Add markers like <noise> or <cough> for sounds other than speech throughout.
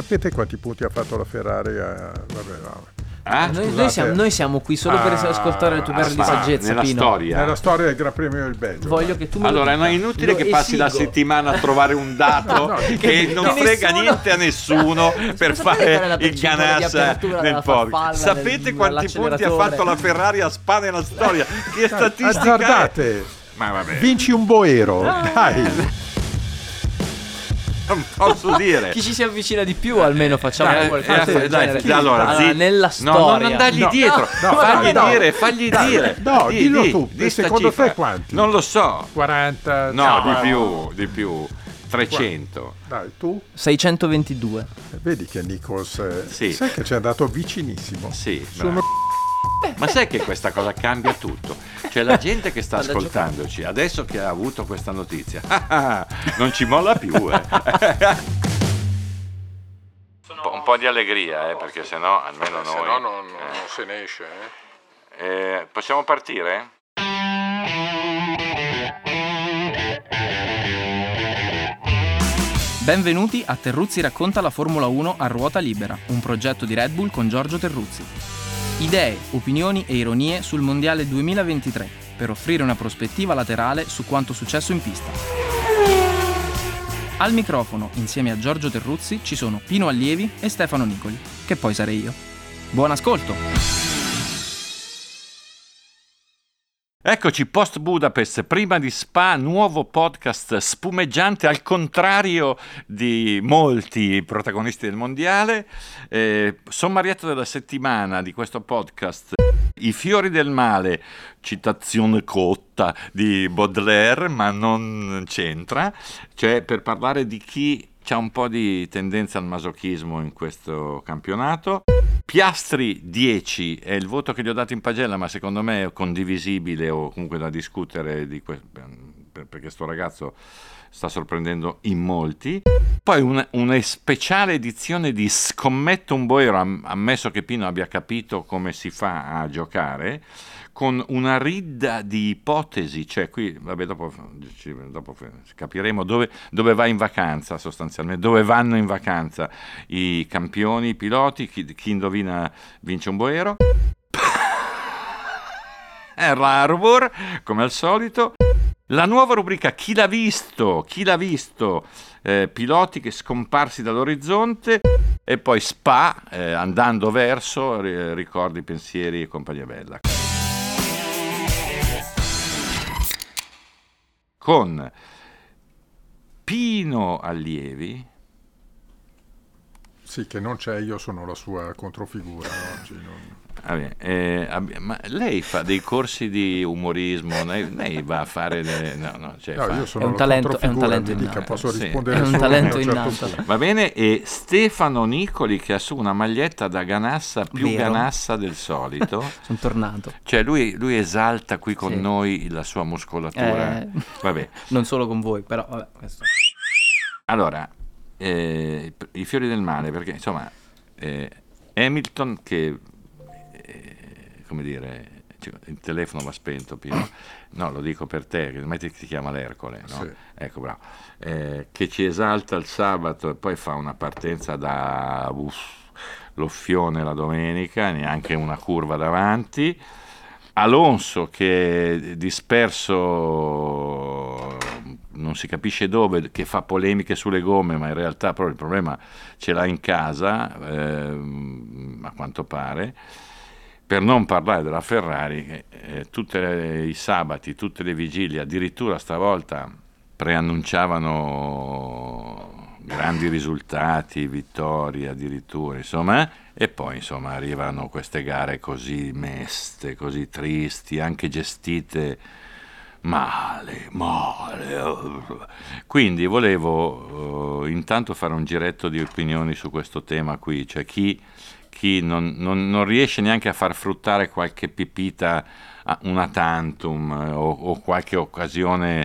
sapete quanti punti ha fatto la Ferrari? A... Vabbè, no. Ah, Noi, noi siamo, noi siamo qui solo per Ah, ascoltare le tue perle di saggezza, nella Pino. storia. Nella storia del Gran Premio del Belgio. Voglio che tu lo Allora, no, è inutile Lo che passi la settimana a trovare un dato <laughs> No, no, che che- non che frega nessuno- niente a nessuno <laughs> per fare il apertura nel podio. Sapete del- quanti punti ha fatto la Ferrari a Spa nella storia? Che statistica vabbè, Vinci un boero, dai! Non posso <laughs> dire. Chi ci si avvicina di più almeno facciamo Eh, qualcosa eh, del dai, genere. dai, allora, zi- nella No, storia non dargli No, dietro, no, fagli no, no. dire, fagli Dai, dire. no, Di- dillo di- tu, di secondo cifra. te quanti? Non lo so. 40... No, di più, di più. 300. Dai, tu 622 Eh, vedi che Nichols... eh, Sì. Sai che ci è andato vicinissimo. Sì, Sono... bravo. Ma sai che questa cosa cambia tutto? Cioè la gente che sta <laughs> ascoltandoci, adesso che ha avuto questa notizia, <laughs> non ci molla più. eh. <laughs> Un po', di allegria, eh, perché sennò almeno noi... eh. se ne esce. Eh, possiamo partire? Benvenuti a Terruzzi racconta la Formula 1 a ruota libera, un progetto di Red Bull con Giorgio Terruzzi. Idee, opinioni e ironie sul Mondiale 2023 per offrire una prospettiva laterale su quanto successo in pista. Al microfono, insieme a Giorgio Terruzzi, ci sono Pino Allievi e Stefano Nicoli, che poi sarei io. Buon ascolto! Eccoci post Budapest, prima di Spa, nuovo podcast spumeggiante al contrario di molti protagonisti del mondiale. Eh, sommarietto della settimana di questo podcast. I fiori del male, citazione cotta di Baudelaire, ma non c'entra, cioè per parlare di chi ha un po' di tendenza al masochismo in questo campionato. Piastri 10 è il voto che gli ho dato in pagella, ma secondo me è condivisibile o comunque da discutere di que- per- perché sto ragazzo sta sorprendendo in molti. Poi una, una speciale edizione di Scommetto un boero, am- ammesso che Pino abbia capito come si fa a giocare, con una ridda di ipotesi, cioè qui, vabbè, dopo, dopo capiremo dove, dove va in vacanza sostanzialmente, dove vanno in vacanza i campioni, i piloti, chi, chi indovina vince un boero. Erla Arbor, come al solito. La nuova rubrica Chi l'ha visto? Chi l'ha visto? Eh, piloti che scomparsi dall'orizzonte e poi Spa, eh, andando verso, ri- ricordi, pensieri e compagnia bella. Con Pino Allievi, Sì, che non c'è, io sono la sua controfigura oggi. non- Vabbè, eh, abbi- ma lei fa dei corsi di umorismo, lei, lei va a fare... delle- no, no, cioè No, fa- io sono È un talento- è un talento mi dica, innato. posso Sì. rispondere È un talento un certo innato. Va bene, e Stefano Nicoli che ha su una maglietta da ganassa più Vero. ganassa del solito. <laughs> Sono tornato. Cioè lui, lui esalta qui con Sì. noi la sua muscolatura. Eh, Vabbè, <laughs> non solo con voi, però vabbè, questo. allora, eh, i fiori del male, perché insomma, eh, Hamilton che, eh, come dire, cioè, il telefono va spento, Pino. <coughs> No, lo dico per te, che metti che ti chiama l'Ercole, no? Sì. Ecco, bravo. Eh, che ci esalta il sabato e poi fa una partenza da uff, l'offione la domenica, neanche una curva davanti. Alonso che è disperso non si capisce dove, che fa polemiche sulle gomme, ma in realtà proprio il problema ce l'ha in casa, ehm, a quanto pare. Per non parlare della Ferrari, che eh, tutti i sabati, tutte le vigilie, addirittura stavolta preannunciavano grandi risultati, vittorie addirittura, insomma, e poi insomma arrivano queste gare così meste, così tristi, anche gestite male, male. Quindi volevo eh, intanto fare un giretto di opinioni su questo tema qui, cioè chi, chi non, non- non riesce neanche a far fruttare qualche pipita, una tantum eh, o, o qualche occasione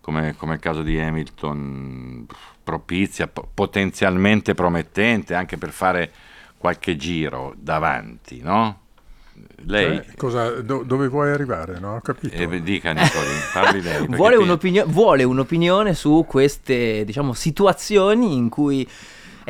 come, come il caso di Hamilton propizia, po- potenzialmente promettente anche per fare qualche giro davanti, no? Lei, Cioè, cosa- do- dove vuoi arrivare? No? Ho capito. eh, dica Nicoli, parli lei. Vuole, un'opinio- vuole un'opinione su queste diciamo, situazioni in cui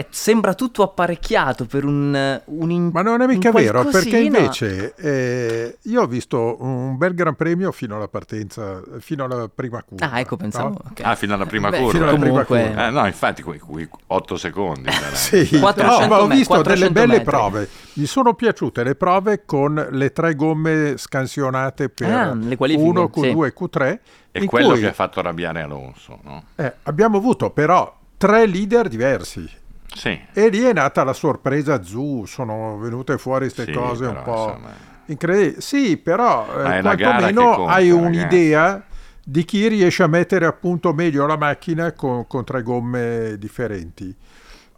è- sembra tutto apparecchiato per un, un in- Ma non è mica vero, perché invece eh, io ho visto un bel gran premio fino alla partenza, fino alla prima curva. Ah, ecco, pensavo. no? ok. Ah, fino alla prima Beh, curva. Fino alla prima comunque, curva. Eh, no, infatti, quei, quei 8 secondi. <laughs> Sì, 400 no, ma ho visto 400 delle belle metri. prove. Mi sono piaciute le prove con le tre gomme scansionate per Ah, le qualifiche, 1, sì. Q2 e Q3. È in quello cui, che ha fatto arrabbiare Alonso, no? eh, abbiamo avuto però tre leader diversi. Sì. E lì è nata la sorpresa Zu, sono venute fuori queste Sì, cose un però, po' insomma. incredibili. Sì, però eh, quantomeno conta, hai ragazzi. un'idea di chi riesce a mettere appunto meglio la macchina con, con tre gomme differenti.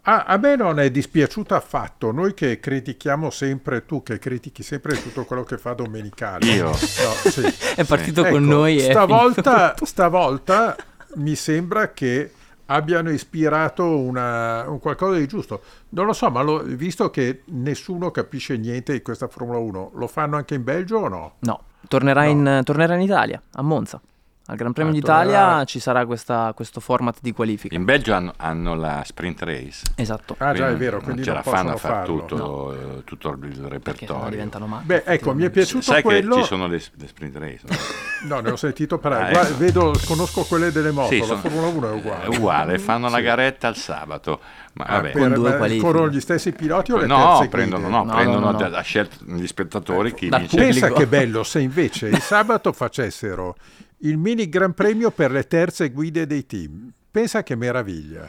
A, a me non è dispiaciuta affatto, noi che critichiamo sempre, tu che critichi sempre tutto quello che fa Domenicali. Io? No, sì. <laughs> È partito con Ecco, noi e è stavolta, <laughs> stavolta mi sembra che abbiano ispirato una- un qualcosa di giusto. Non lo so, ma l'ho- visto che nessuno capisce niente di questa Formula 1, lo fanno anche in Belgio o no? No, tornerà, No. In, tornerà in Italia, a Monza. Al Gran Premio Ah, d'Italia ci sarà questa- questo format di qualifica. In Belgio hanno, hanno la sprint race. Esatto, Ah già, è Quindi vero, non quindi ce non la fanno a fare tutto, eh, tutto il repertorio. diventano matti. Beh, ecco, mi è piaciuto Sai quello... che ci sono le, le sprint race? no? <laughs> No, ne ho sentito parlare. Ah, Guarda, ecco. vedo, conosco quelle delle moto, Sì, la sono- Formula 1 è uguale. È uguale, fanno la garetta il sabato. Ma Ah, vabbè. per- Con due ma qualifiche. corrono gli stessi piloti o le No, terze prendono, no, No, prendono no, no, no. a scelta gli spettatori chi vince. Pensa che bello se invece il sabato facessero il mini Gran Premio per le terze guide dei team. Pensa che meraviglia.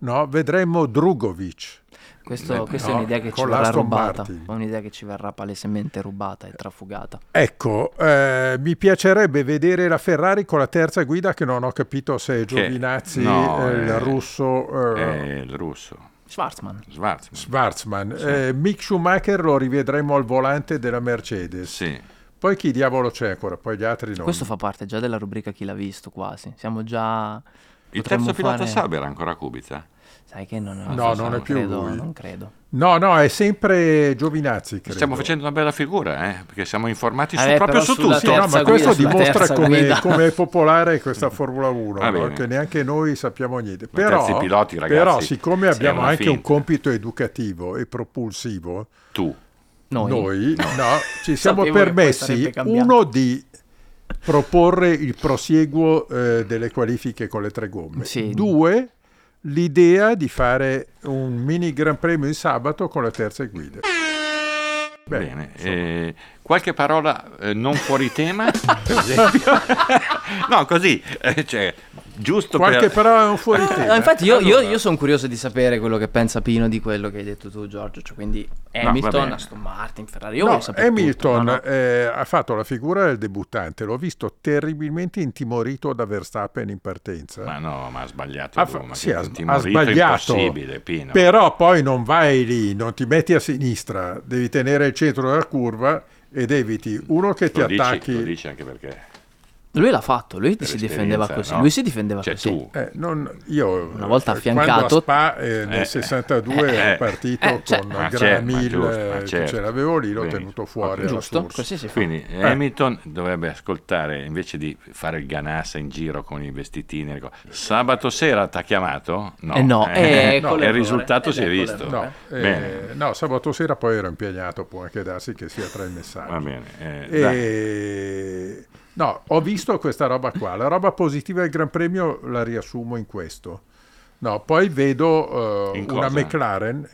No, vedremmo Drugovic. Questo- Beh, questa no, è un'idea che ci verrà rubata. Martin. È un'idea che ci verrà palesemente rubata e trafugata. Ecco, eh, mi piacerebbe vedere la Ferrari con la terza guida che non ho capito se è Che- Giovinazzi, no, eh, il eh, russo eh, È il russo. Schwarzman. Schwarzman. Schwarzman. Eh, Mick Schumacher lo rivedremo al volante della Mercedes. Sì. Poi chi diavolo c'è ancora? Poi gli altri non. Questo fa parte già della rubrica Chi l'ha visto quasi. Siamo già... Il terzo pilota fare- Sauber è ancora Kubica? Sai che non, No, non è più credo, lui. Non credo. No, no, è sempre Giovinazzi. Credo. Stiamo facendo una bella figura, eh? perché siamo informati su- Eh, proprio su sulla Sì, tutto. no, ma questo guida, dimostra come, è popolare questa Formula 1, Va no? bene. che neanche noi sappiamo niente. Ma Però, piloti, ragazzi, però siccome abbiamo anche un finta. compito educativo e propulsivo, Tu. Noi. noi no, ci siamo permessi uno di proporre il prosieguo eh, delle qualifiche con le tre gomme, Sì. due l'idea di fare un mini Gran Premio in sabato con le terze guide. Beh, Bene. eh, qualche parola eh, non fuori tema, per <laughs> esempio? <laughs> no, così, eh, cioè, giusto Qualche per... però è un fuori No, tema. infatti io, Allora, sono curioso di sapere quello che pensa Pino di quello che hai detto tu Giorgio, cioè quindi Hamilton, bene. Aston Martin, Ferrari, io no, sapere tutto, Hamilton no, no. eh, ha fatto la figura del debuttante, l'ho visto terribilmente intimorito da Verstappen in partenza. Ma no, ma ha sbagliato Ha, fa- sì, ha, ha sbagliato, impossibile, Pino. però poi non vai lì, non ti metti a sinistra, devi tenere il centro della curva ed eviti uno che ti lo, dici, attacchi. lo dici anche perché... Lui l'ha fatto, lui si difendeva così, no? lui si difendeva Cioè così. tu, Eh, non- io Una volta eh, affiancato- Spa eh, nel Eh, 62 eh, eh, partito eh, cioè- con Ma Gran certo, ma certo. ce l'avevo lì, l'ho Quindi, tenuto fuori Giusto? Così si fa. Quindi Eh. Hamilton dovrebbe ascoltare invece di fare il ganassa in giro con i vestitini. le cose. Sabato sera ti ha chiamato? No, Eh no, eh, ecco <laughs> no, il risultato si è ecco visto. No, eh, Bene, no, sabato sera poi ero impegnato, può anche darsi che sia tra i messaggi. va bene. eh, dai. E... No, ho visto questa roba qua. La roba positiva del Gran Premio la riassumo in questo. No, poi vedo eh, In una cosa? McLaren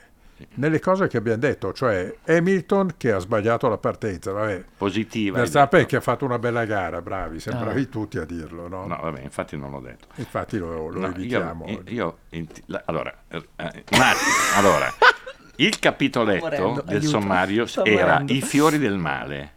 nelle cose che abbiamo detto, cioè Hamilton che ha sbagliato la partenza, vabbè. Positiva. Verstappen che ha fatto una bella gara, bravi, siamo Ah. bravi tutti a dirlo, no? No, vabbè, infatti non l'ho detto. Infatti lo, lo No, evitiamo. io, io- la- allora, eh, attimo, allora, <laughs> il capitoletto morendo, del aiuto, sommario era morendo. i fiori del male.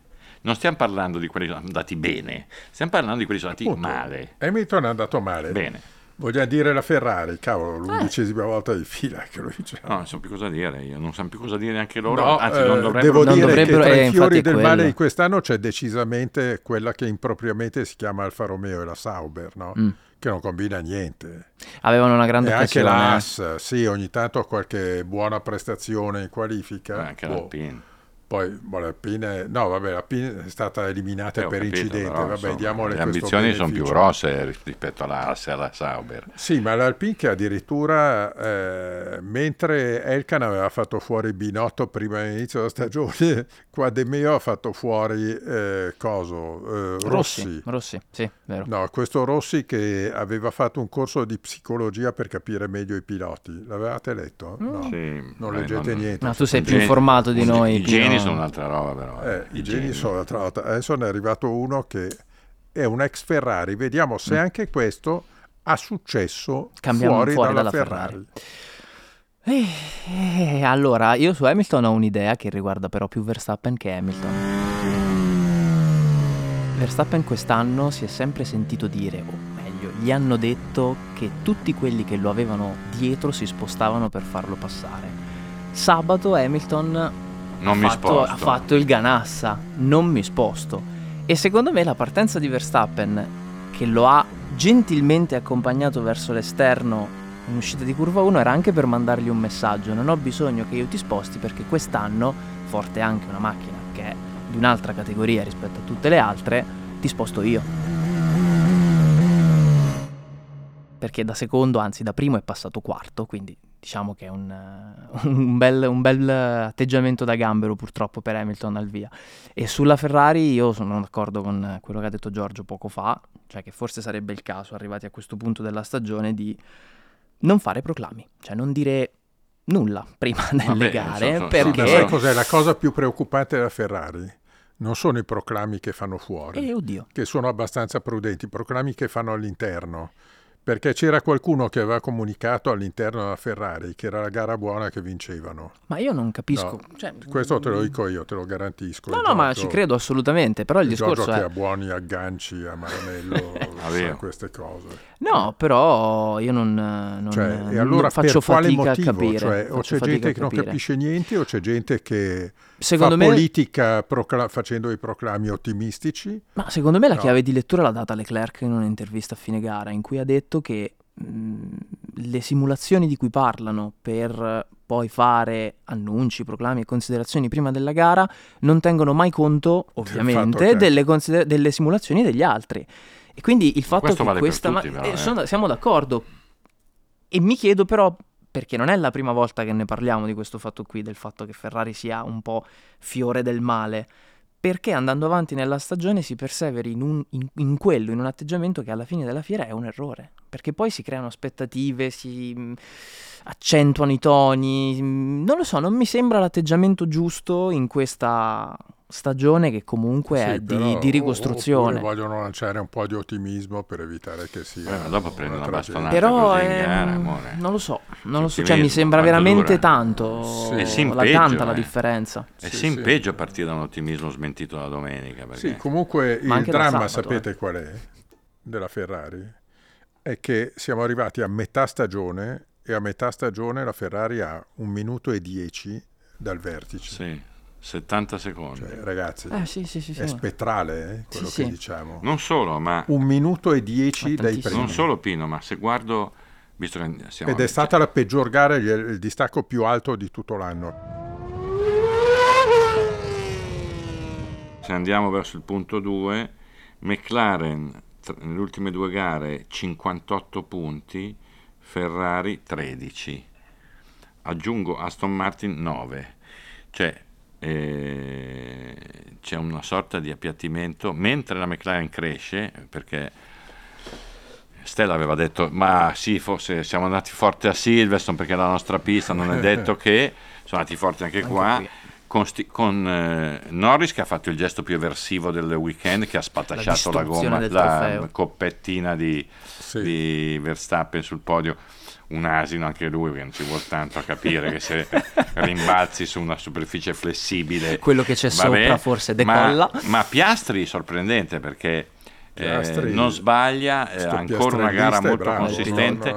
Non stiamo parlando di quelli che sono andati bene, stiamo parlando di quelli che sono andati Appunto, male. Hamilton è andato male. Bene. Vogliamo dire la Ferrari, cavolo, Eh. l'undicesima volta di fila che lo diciamo. No, non so più cosa dire, io non so più cosa dire neanche loro, No, anzi eh, non dovrebbero... devo Non dire dovrebbero- che tra eh, i fiori del quello. male di quest'anno c'è decisamente quella che impropriamente si chiama Alfa Romeo e la Sauber, no? Mm. che non combina niente. Avevano una grande E anche occasione. l'AS, sì, ogni tanto qualche buona prestazione in qualifica. anche boh. l'Alpine. Poi boh, l'Alpine, no, vabbè, l'Alpine è stata eliminata Eh, per capito, incidente. però, vabbè, insomma, diamole le ambizioni sono più grosse rispetto alla e alla Sauber. Sì, ma l'Alpine che addirittura eh, mentre Elkan aveva fatto fuori Binotto prima dell'inizio della stagione, <laughs> qua De Meo ha fatto fuori eh, coso, eh, Rossi. Rossi, sì, vero. No, questo Rossi che aveva fatto un corso di psicologia per capire meglio i piloti. L'avevate letto? No, Sì, non beh, leggete non- niente. No, tu sei più informato di noi. I geni sono un'altra roba, però. Eh, I geni geni. sono l'altra volta. Adesso ne è arrivato uno che è un ex Ferrari. Vediamo se anche questo ha successo Cambiamo fuori, fuori dalla, dalla Ferrari. Eh, eh, allora, io su Hamilton ho un'idea che riguarda però più Verstappen che Hamilton. Verstappen quest'anno si è sempre sentito dire, o meglio, gli hanno detto che tutti quelli che lo avevano dietro si spostavano per farlo passare. Sabato Hamilton Non ha, mi fatto, sposto. ha fatto il ganassa, non mi sposto. E secondo me la partenza di Verstappen, che lo ha gentilmente accompagnato verso l'esterno in uscita di curva 1, era anche per mandargli un messaggio: non ho bisogno che io ti sposti perché quest'anno, forte anche una macchina che è di un'altra categoria rispetto a tutte le altre, ti sposto io. Perché da secondo, anzi da primo è passato quarto, quindi diciamo che è un, eh, <laughs> un bel, un bel atteggiamento da gambero purtroppo per Hamilton al via. E sulla Ferrari io sono d'accordo con quello che ha detto Giorgio poco fa, cioè che forse sarebbe il caso, arrivati a questo punto della stagione, di non fare proclami, cioè non dire nulla prima <laughs> delle Vabbè, gare, so- so- Sì, ma perché... sai cos'è la cosa più preoccupante della Ferrari? Non sono i proclami che fanno fuori, Eh, che sono abbastanza prudenti, i proclami che fanno all'interno. Perché c'era qualcuno che aveva comunicato all'interno della Ferrari che era la gara buona che vincevano. Ma io non capisco... No, cioè, Questo te lo dico io, te lo garantisco. No, no, ma ci credo assolutamente, però il il discorso Giorgio è... che ha buoni agganci a Maranello <laughs> Ah, sa vero. queste cose. No, però io non, non, Cioè, non e allora faccio per quale fatica motivo? a capire. Cioè, o faccio c'è gente che non capisce niente o c'è gente che Secondo fa me, politica procla- facendo i proclami ottimistici. ma secondo me la No. chiave di lettura l'ha data Leclerc in un'intervista a fine gara, in cui ha detto che mh, le simulazioni di cui parlano per poi fare annunci, proclami e considerazioni prima della gara non tengono mai conto, ovviamente, che- delle, consider- delle simulazioni degli altri. E quindi il fatto questo che vale questa... tutti, ma- però, eh, eh. sono- siamo d'accordo. E mi chiedo però, perché non è la prima volta che ne parliamo di questo fatto qui, del fatto che Ferrari sia un po' fiore del male, perché andando avanti nella stagione si perseveri in, un- in- in quello, in un atteggiamento che alla fine della fiera è un errore, perché poi si creano aspettative, si accentuano i toni, mh, non lo so, non mi sembra l'atteggiamento giusto in questa stagione che comunque è Sì, di, però- di ricostruzione. vogliono lanciare un po' di ottimismo per evitare che sia. Eh, ma dopo prendi una bastonata. Però ehm, non lo so, non lo so, cioè mi sembra veramente dura? tanto, Sì. E si la impeggia, tanta la eh. differenza. E Sì, sì, sì. peggio a partire da un ottimismo smentito la domenica. Perché... Sì, comunque Ma il dramma, sabato, sapete qual è? Della Ferrari? È che siamo arrivati a metà stagione e a metà stagione la Ferrari ha un minuto e dieci dal vertice. Sì, 70 secondi. Cioè, ragazzi, Eh sì, sì, sì, sì. è spettrale eh, quello Sì, che sì. diciamo. Non solo, ma Un minuto e dieci dai primi. non solo Pino, ma se guardo, visto che siamo Ed è stata la peggior gara, il distacco più alto di tutto l'anno. Se andiamo verso il punto 2, McLaren nelle ultime due gare 58 punti, Ferrari 13. Aggiungo Aston Martin 9. Cioè eh, c'è una sorta di appiattimento mentre la McLaren cresce perché Stella aveva detto ma sì forse siamo andati forte a Silverstone perché la nostra pista non è <laughs> detto che sono andati forti anche, Anche qua qui. Con, sti- con, eh, Norris che ha fatto il gesto più eversivo del weekend che ha spatasciato la, distruzione gomma la coppettina di, Sì. di Verstappen sul podio un asino anche lui perché non ci vuole tanto a capire che se <laughs> rimbalzi su una superficie flessibile Quello che c'è vabbè, sopra forse ma- decolla. ma, Piastri sorprendente perché eh, Piastri- non sbaglia eh, ancora una gara molto bravo, consistente.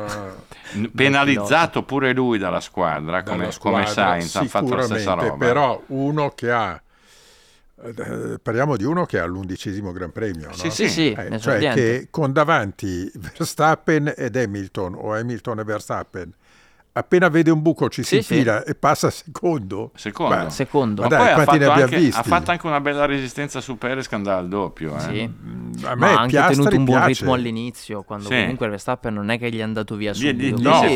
N- penalizzato pure lui dalla squadra come, dalla come squadra, Sainz ha fatto la stessa sicuramente, roba Però uno che ha... eh, parliamo di uno che ha l'undicesimo Gran Premio, no? Sì, Sì, sì, Eh, cioè che con davanti Verstappen ed Hamilton o Hamilton e Verstappen appena vede un buco ci si Sì, sì. infila e passa secondo. Secondo. Beh, Secondo. Ma Ma dai, poi ha quanti ne fatto, abbiamo anche, visti? ha fatto anche una bella resistenza su Perez che andava al doppio. Eh? Sì. a me Ma ha anche tenuto un buon piace. ritmo all'inizio, quando Sì. comunque Verstappen non è che gli è andato via Lì- lì- subito. lì Quindi-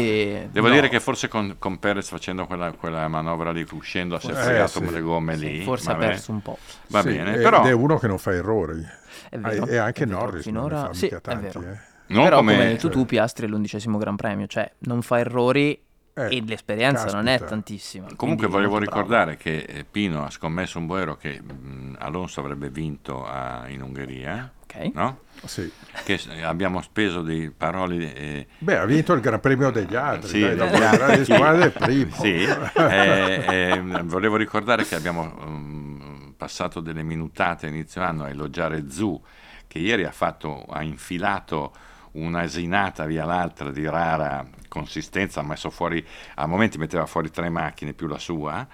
si- Devo no. dire che forse con, con Perez facendo quella, quella manovra lì, uscendo, si è Eh, fregato sì. le gomme Sì, lì. forse ha perso un po'. Va Sì, bene, ed però è uno che non fa errori. È vero. e anche. Norris non ne Finora fa sì, mica è tanti. vero. eh. non Però come... come hai detto tu, Piastri è l'undicesimo Gran Premio, cioè non fa errori Eh, e l'esperienza non è caspita. tantissima. Comunque volevo molto bravo. ricordare che eh, Pino ha scommesso un boero che mh, Alonso avrebbe vinto a- in Ungheria, Ok. no? Sì. Che abbiamo speso dei parole... eh, Beh, ha vinto il Gran Premio degli altri. Sì, dai, dopo degli altri. squadre, primo. Sì, eh, eh, volevo ricordare che abbiamo mm, passato delle minutate a inizio anno a elogiare Zu, che ieri ha, fatto, ha infilato un'asinata via l'altra di rara consistenza, ha messo fuori, a momenti metteva fuori tre macchine più la sua.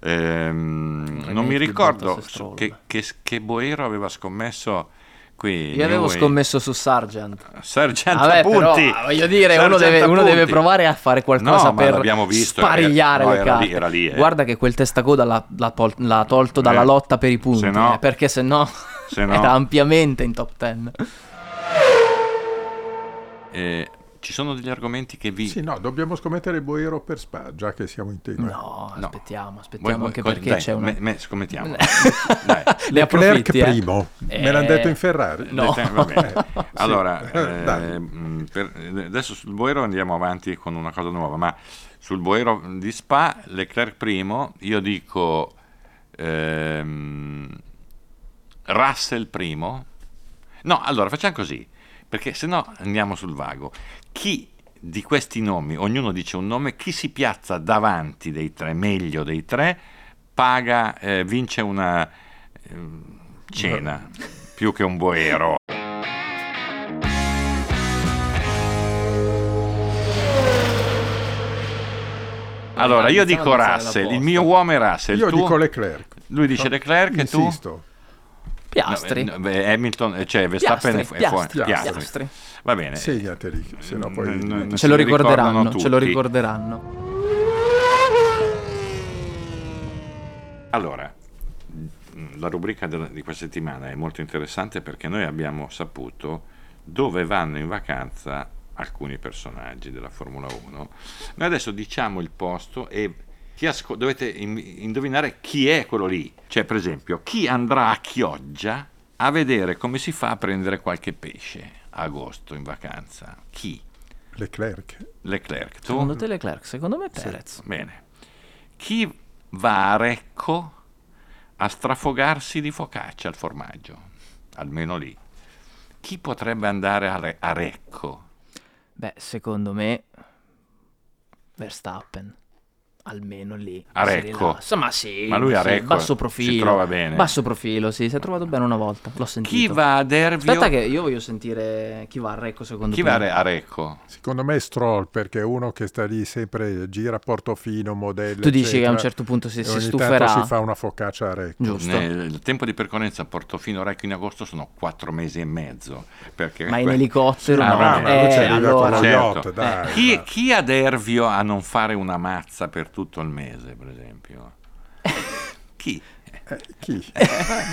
Ehm, non mi ricordo che, che, che Boero aveva scommesso qui. Io avevo scommesso su Sargent. Sergent Vabbè, però, appunti. voglio dire, uno deve, uno deve provare a fare qualcosa No, per visto, sparigliare era- no, le era carte. lì, era lì, eh. Guarda che quel testacoda l'ha, l'ha tolto dalla Eh, lotta per i punti, se no- eh, perché se no, se no- <laughs> era ampiamente in top 10. Eh, ci sono degli argomenti che vi... Sì, no, dobbiamo scommettere il Boero per Spa, già che siamo in tema. No, No. aspettiamo, aspettiamo vuoi- anche co- perché dai, c'è una... me- me- scommettiamo. <laughs> dai. Ne Leclerc eh? primo, me l'hanno Eh, detto in Ferrari. no. <laughs> Sì. Allora, <laughs> Eh, eh, mh, per- adesso sul Boero andiamo avanti con una cosa nuova, ma sul Boero di Spa, Leclerc primo, io dico ehm, Russell primo. No, allora facciamo così, perché se no andiamo sul vago. Chi di questi nomi, ognuno dice un nome, chi si piazza davanti dei tre, meglio dei tre, paga, eh, vince una ehm, cena, più che un boero. Allora, io dico Russell, il mio uomo è Russell. Io tu? dico Leclerc. Lui dice Leclerc e tu? Insisto. Piastri. No, beh, Hamilton, eh, cioè Verstappen Piastri, è fuori. Piastri, Piastri. Piastri. Va bene. Segnateli, se no poi... Mm, mm, Ce lo ricorderanno, ce lo ricorderanno. Allora, mh, la rubrica della- di questa settimana è molto interessante perché noi abbiamo saputo dove vanno in vacanza alcuni personaggi della Formula 1. Noi adesso diciamo il posto e asco- dovete in- indovinare chi è quello lì. Cioè, per esempio, chi andrà a Chioggia a vedere come si fa a prendere qualche pesce a agosto in vacanza. Chi? Leclerc. Leclerc. Tu? Secondo te Leclerc? Secondo me Perez. Bene. Chi va a Recco a strafogarsi di focaccia al formaggio? Almeno lì. Chi potrebbe andare a, Re- a Recco? Beh, secondo me Verstappen. Almeno lì. A si Recco? Ma sì, Ma lui a sì, Recco basso si profilo. trova bene? Basso profilo, sì, si è trovato bene una volta. L'ho sentito. Chi va a Dervio? Aspetta che io voglio sentire chi va a Recco secondo Chi te. va a Re- a Recco? Secondo me è Stroll, perché è uno che sta lì sempre, gira Portofino, modello, Tu dici che a un certo punto si, e si ogni stuferà. tanto si fa una focaccia a Recco. Giusto. Nel- il tempo di percorrenza a Portofino Recco in agosto sono quattro mesi e mezzo. Perché Ma in elicottero? Ah, no. ma lui ci Eh, allora... lo Certo. yacht, dai. Chi, chi a Dervio a non fare una mazza per tutto il mese, per esempio? <laughs> Chi? Eh, chi? <laughs>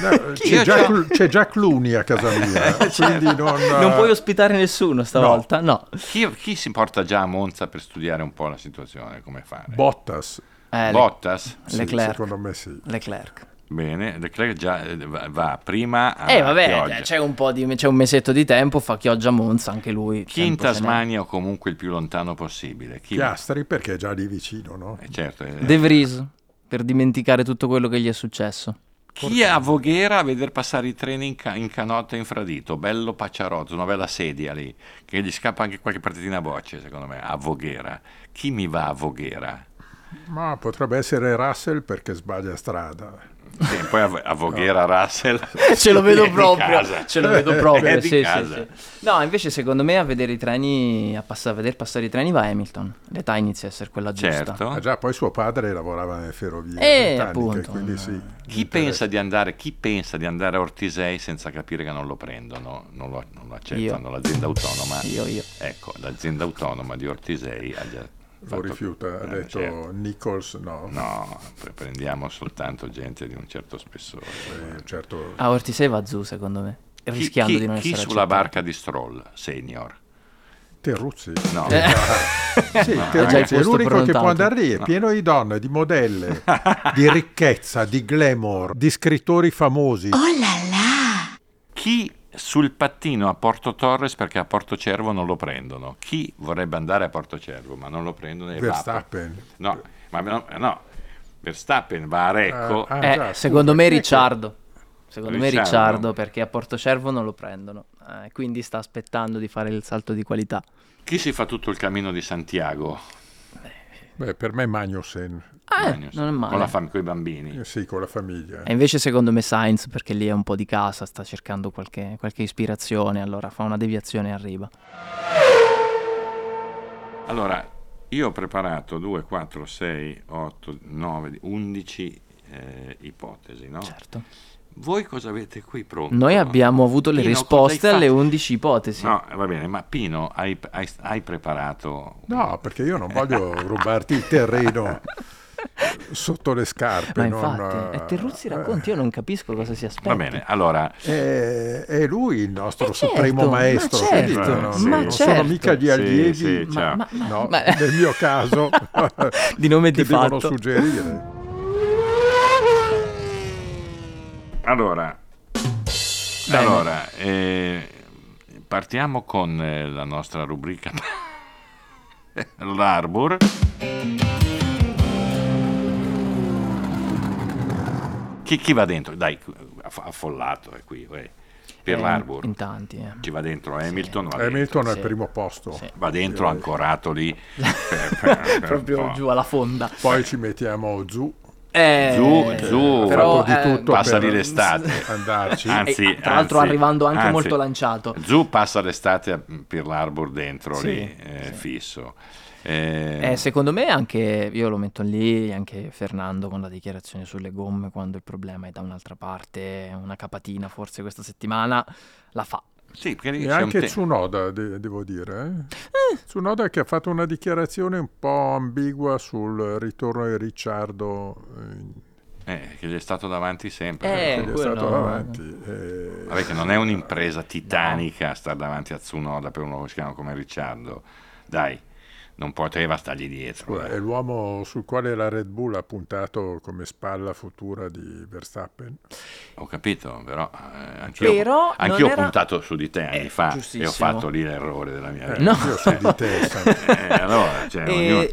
No, Chi? c'è, già, Cl- c'è già Cluny a casa mia, <laughs> quindi non... Non puoi ospitare nessuno stavolta? No. Chi, chi si porta già a Monza per studiare un po' la situazione, come fare? Bottas, Eh, Le- Bottas? sì, Leclerc. secondo me sì. Leclerc. Bene, Leclerc già eh, va, prima a Eh vabbè, Chioggia. c'è un po' di c'è un mesetto di tempo, fa Chioggia Monza anche lui. Chi in. Tasmania o comunque il più lontano possibile? Chi Piastri perché è già lì vicino, no? Eh, certo, eh. De Vries, per dimenticare tutto quello che gli è successo. Chi è a Voghera a veder passare i treni in, ca- in canotta infradito? Bello Pacciarotto, una bella sedia lì, che gli scappa anche qualche partitina a bocce, secondo me, a Voghera. Chi mi va a Voghera? Ma potrebbe essere Russell perché sbaglia strada. Sì, poi a, a Voghera Russell. <laughs> Ce lo vedo proprio, ce lo vedo proprio, sì, sì, casa. sì. No, invece secondo me a vedere i treni, a, pass- a vedere passare i treni va Hamilton. L'età inizia a essere quella giusta. Certo. Ah, già, poi suo padre lavorava nelle ferrovie Eh, britanniche, appunto. quindi sì. Chi pensa, di andare, chi pensa di andare a Ortisei senza capire che non lo prendono, non lo, non lo accettano, l'azienda autonoma? Io, io. Ecco, l'azienda autonoma di Ortisei ha già lo rifiuta, ha eh, detto certo. Nichols no. No, pre- prendiamo soltanto gente di un certo spessore. Eh, certo, Ah, Ortisei va giù, secondo me. Chi, Rischiando chi- di non chi essere sulla accettato. barca di Stroll, senior? Terruzzi. No. Eh. Sì, No, <laughs> Terruzzi è l'unico che prenotato. può andare lì, è No. pieno di donne, di modelle, <laughs> di ricchezza, di glamour, di scrittori famosi. Chi sul pattino a Porto Torres perché a Porto Cervo non lo prendono? Chi vorrebbe andare a Porto Cervo ma non lo prendono? va a Porto- Verstappen. No, ma no, no. Verstappen va a Recco. Ah, Eh, già, secondo me. Ricciardo. Secondo me Ricciardo. Ricciardo perché a Portocervo non lo prendono. Eh, quindi sta aspettando di fare il salto di qualità. Chi si fa tutto il cammino di Santiago? Beh, per me Magnussen, Magnus, non è male. Con la fam- coi bambini. eh, sì, con la famiglia. E invece secondo me Sainz perché lì è un po' di casa, sta cercando qualche, qualche ispirazione, allora fa una deviazione e arriva. Allora, io ho preparato 2, 4, 6, 8, 9, 11 eh, ipotesi, no? Certo. Voi cosa avete qui pronto? Noi abbiamo avuto le Pino, risposte alle fatto? 11 ipotesi. No, va bene, ma Pino, hai, hai- hai preparato... No, perché io non voglio rubarti il terreno <laughs> sotto le scarpe. Ma non, infatti, eh, e Terruzzi racconti, io non capisco cosa si aspetta. Va bene, allora, È, è lui il nostro Eh, certo, supremo ma maestro. certo, quindi no, no, ma non sono certo. mica gli Sì, allievi, sì, Ma- ciao. ma- ma- no, ma- nel mio caso, <laughs> Di nome che di devono fatto. suggerire. allora, allora eh, partiamo con eh, la nostra rubrica <laughs> l'Arbor. Chi, chi va dentro? Dai, aff- affollato è qui, uè. per Eh, l'Arbor. In tanti, eh. Ci va dentro Hamilton, va Hamilton dentro, è sì. al primo posto. Sì. va dentro ancorato lì. <laughs> per- per- per <laughs> Proprio giù alla fonda. Poi ci mettiamo giù, Eh, Giù, giù. Però, fatto di eh, tutto Passa per lì l'estate. <laughs> andarci. Anzi, E, tra l'altro anzi, arrivando anche anzi, molto lanciato. Giù passa l'estate a Pearl Harbor dentro Sì, lì, eh, sì. fisso. Eh, Eh, secondo me anche, io lo metto lì, anche Fernando con la dichiarazione sulle gomme, quando il problema è da un'altra parte, una capatina forse questa settimana, la fa. sì, perché E anche te- Tsunoda, de- devo dire. eh. Tsunoda che ha fatto una dichiarazione un po' ambigua sul ritorno di Ricciardo, eh, eh, che gli è stato davanti sempre. Eh, che gli è stato davanti. eh. Vabbè, che non è un'impresa titanica stare davanti a Tsunoda per uno che si chiama come Ricciardo. Dai, non poteva stargli dietro. Eh. è l'uomo sul quale la Red Bull ha puntato come spalla futura di Verstappen. Ho capito, però eh, anch'io, Però anch'io ho era- puntato su di te anni Eh, fa e ho fatto lì l'errore della mia Eh, vita. No. Io su di te. <laughs> Eh, allora, cioè, E ognuno-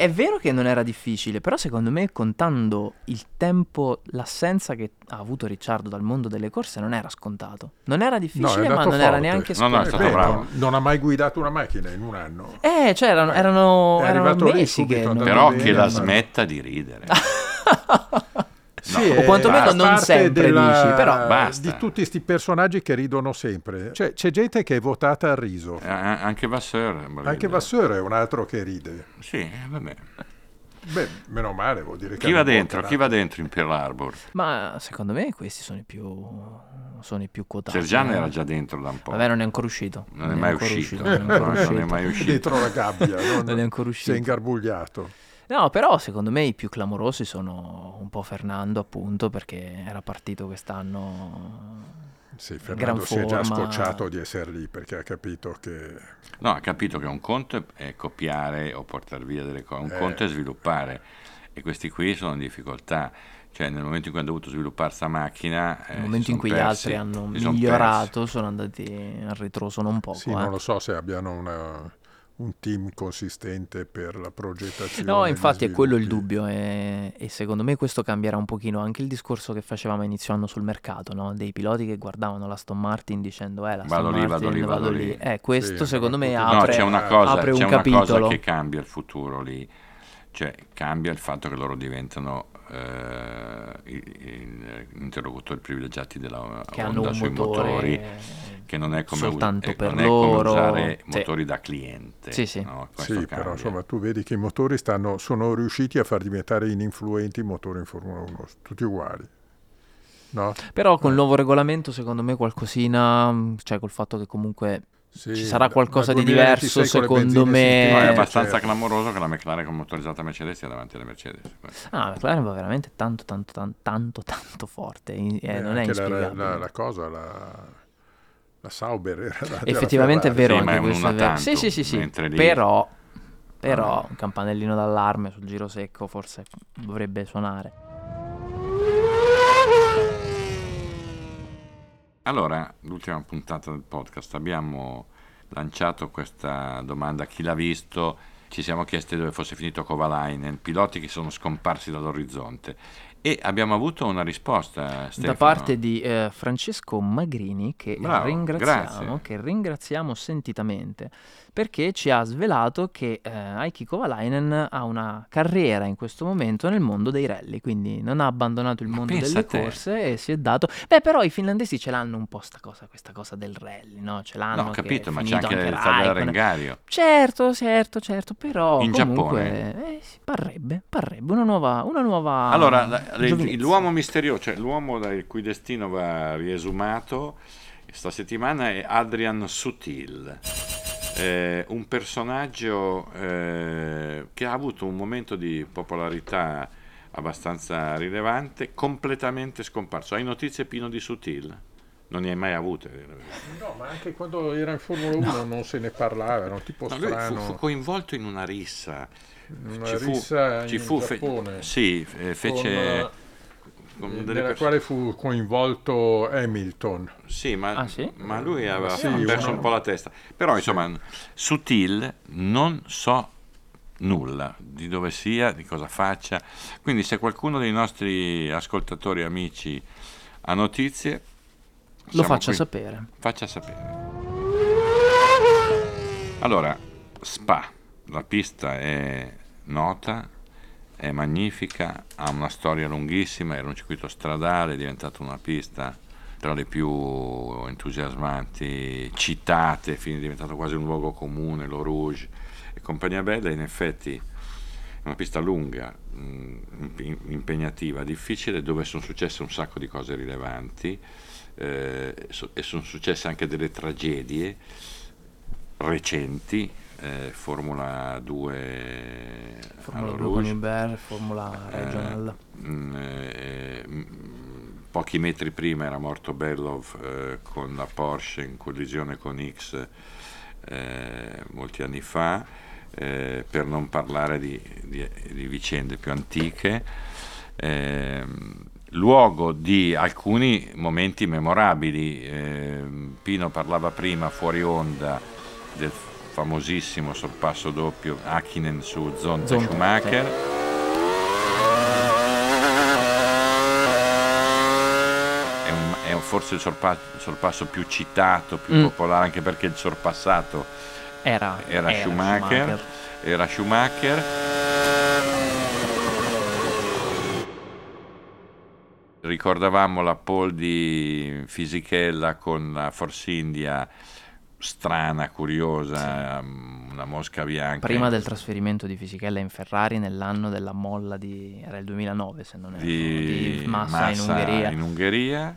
è vero che non era difficile, però secondo me contando il tempo, l'assenza che ha avuto Ricciardo dal mondo delle corse non era scontato. Non era difficile, ma andato non era forte. neanche No, no, è scontato. stato Beh, bravo. non, ha mai guidato una macchina in un anno. Eh, cioè erano, erano, È erano lì mesi che... non- Però che la ma- smetta di ridere. <laughs> Sì, o è- quantomeno non parte sempre della- dici, però- Basta. Di tutti questi personaggi che ridono sempre. Cioè, c'è gente che è votata al riso. Eh, anche Vasseur. voglio Anche. Vasseur è un altro che ride. Sì, eh, vabbè. Beh, meno male, vuol dire che Chi va dentro? Chi va dentro in Pearl Harbor? Ma secondo me questi sono i più, sono i più quotati. Sergiano eh. era già dentro da un po'. Vabbè, non è ancora uscito. Non è mai ancora uscito. non è ancora No, non è uscito. mai <laughs> uscito. Dietro la gabbia, non, Non è ancora si è uscito. ingarbugliato. No, però secondo me i più clamorosi sono un po' Fernando, appunto, perché era partito quest'anno. Sì, gran Fernando si è già forma. scocciato di essere lì perché ha capito che No, ha capito che un conto è- copiare o portare via delle cose, un Eh. conto è sviluppare. E questi qui sono in difficoltà. Cioè, nel momento in cui hanno dovuto sviluppare sta macchina... eh, Nel si momento in cui gli persi, altri hanno migliorato, sono andati al ritroso non poco. sì, eh. non lo so se abbiano una- un team consistente per la progettazione. No, infatti è quello il dubbio e, e secondo me questo cambierà un pochino anche il discorso che facevamo inizio anno sul mercato, no? dei piloti che guardavano la Aston Martin dicendo eh la Vado Aston lì, Martin, vado lì, vado lì. Eh, questo Sì, secondo me no, No, apre, c'è una cosa, apre c'è un una capitolo. cosa che cambia il futuro lì. Cioè, cambia il fatto che loro diventano eh, i- interlocutori privilegiati della che Honda sui motore motori. che non è come, soltanto eh, per non è come loro. usare Sì. motori da cliente. Sì, sì. no? Sì, però insomma tu vedi che i motori stanno, sono riusciti a far diventare ininfluenti i motori in Formula 1, tutti uguali. No? Però con il nuovo regolamento secondo me qualcosina, cioè col fatto che comunque Sì, ci sarà qualcosa di diverso 2026 con le secondo me. No, è sintetiche, abbastanza certo. clamoroso che la McLaren con motorizzata Mercedes sia davanti alle Mercedes. Ah, la McLaren va veramente tanto, tanto, tanto, tanto, tanto forte. eh, Eh, non è la, la- la cosa, la, la Sauber era Effettivamente è vero Sì, anche questo è vero. tantum, Sì, sì, sì, sì. lì- Però, però Ah. un campanellino d'allarme sul giro secco forse dovrebbe suonare. Allora, l'ultima puntata del podcast abbiamo lanciato questa domanda a chi l'ha visto. Ci siamo chiesti dove fosse finito Kovalainen, piloti che sono scomparsi dall'orizzonte. E abbiamo avuto una risposta, Stefano. Da parte di eh, Francesco Magrini, che Bravo, ringraziamo, che ringraziamo sentitamente, perché ci ha svelato che eh, Heikki Kovalainen ha una carriera in questo momento nel mondo dei rally, quindi non ha abbandonato il Ma mondo delle corse e si è dato... Beh, però i finlandesi ce l'hanno un po' sta cosa, questa cosa del rally, no? Ce l'hanno No, ho capito, ma c'è finito anche il. Fabio Rengario. Certo, certo, certo, però In comunque Giappone? eh, parrebbe, parrebbe una nuova, una nuova Allora, la- l'uomo misterioso, cioè l'uomo il cui destino va riesumato questa settimana è Adrian Sutil, eh, un personaggio eh, che ha avuto un momento di popolarità abbastanza rilevante, completamente scomparso. Hai notizie Pino di Sutil? Non ne hai mai avute? No, ma anche quando era in Formula 1 non se ne parlava, era un tipo No, lui fu, strano. fu coinvolto in una rissa. una ci fu- rissa ci in fu fe- Giappone. sì, eh, fece... con, eh, nella perso- quale fu coinvolto Hamilton. Sì, ma, Ah, sì? ma lui aveva Sì, perso uno- un po' la testa. Però, insomma, Sutil non so nulla di dove sia, di cosa faccia. Quindi, se qualcuno dei nostri ascoltatori amici ha notizie, Lo faccia qui. sapere. Faccia sapere. Allora, Spa, la pista è nota, è magnifica, ha una storia lunghissima, era un circuito stradale, è diventata una pista tra le più entusiasmanti, citate, è diventato quasi un luogo comune, lo Rouge e compagnia bella, in effetti è una pista lunga, imp- impegnativa, difficile, dove sono successe un sacco di cose rilevanti eh, e sono successe anche delle tragedie recenti, eh, Formula 2 Formula allo 2 con Uber, Formula eh, Regional. mm, eh, mm, pochi metri prima era morto Bellov eh, con la Porsche in collisione con X eh, molti anni fa, eh, per non parlare di, di- di vicende più antiche. Ehm, luogo di alcuni momenti memorabili. Ehm, Pino parlava prima fuori onda del famosissimo sorpasso doppio Hakkinen su Zonta Zonta, Schumacher. È, un- è un- forse il sorpa- sorpasso più citato, più Mm. popolare, anche perché il sorpassato Era, era, Schumacher, era Schumacher. Ricordavamo la pole di Fisichella con la Force India strana, curiosa, um, una mosca bianca. Prima del trasferimento di Fisichella in Ferrari nell'anno della molla di... era il 2009 se non erro, di, di Massa, in Ungheria. in Ungheria,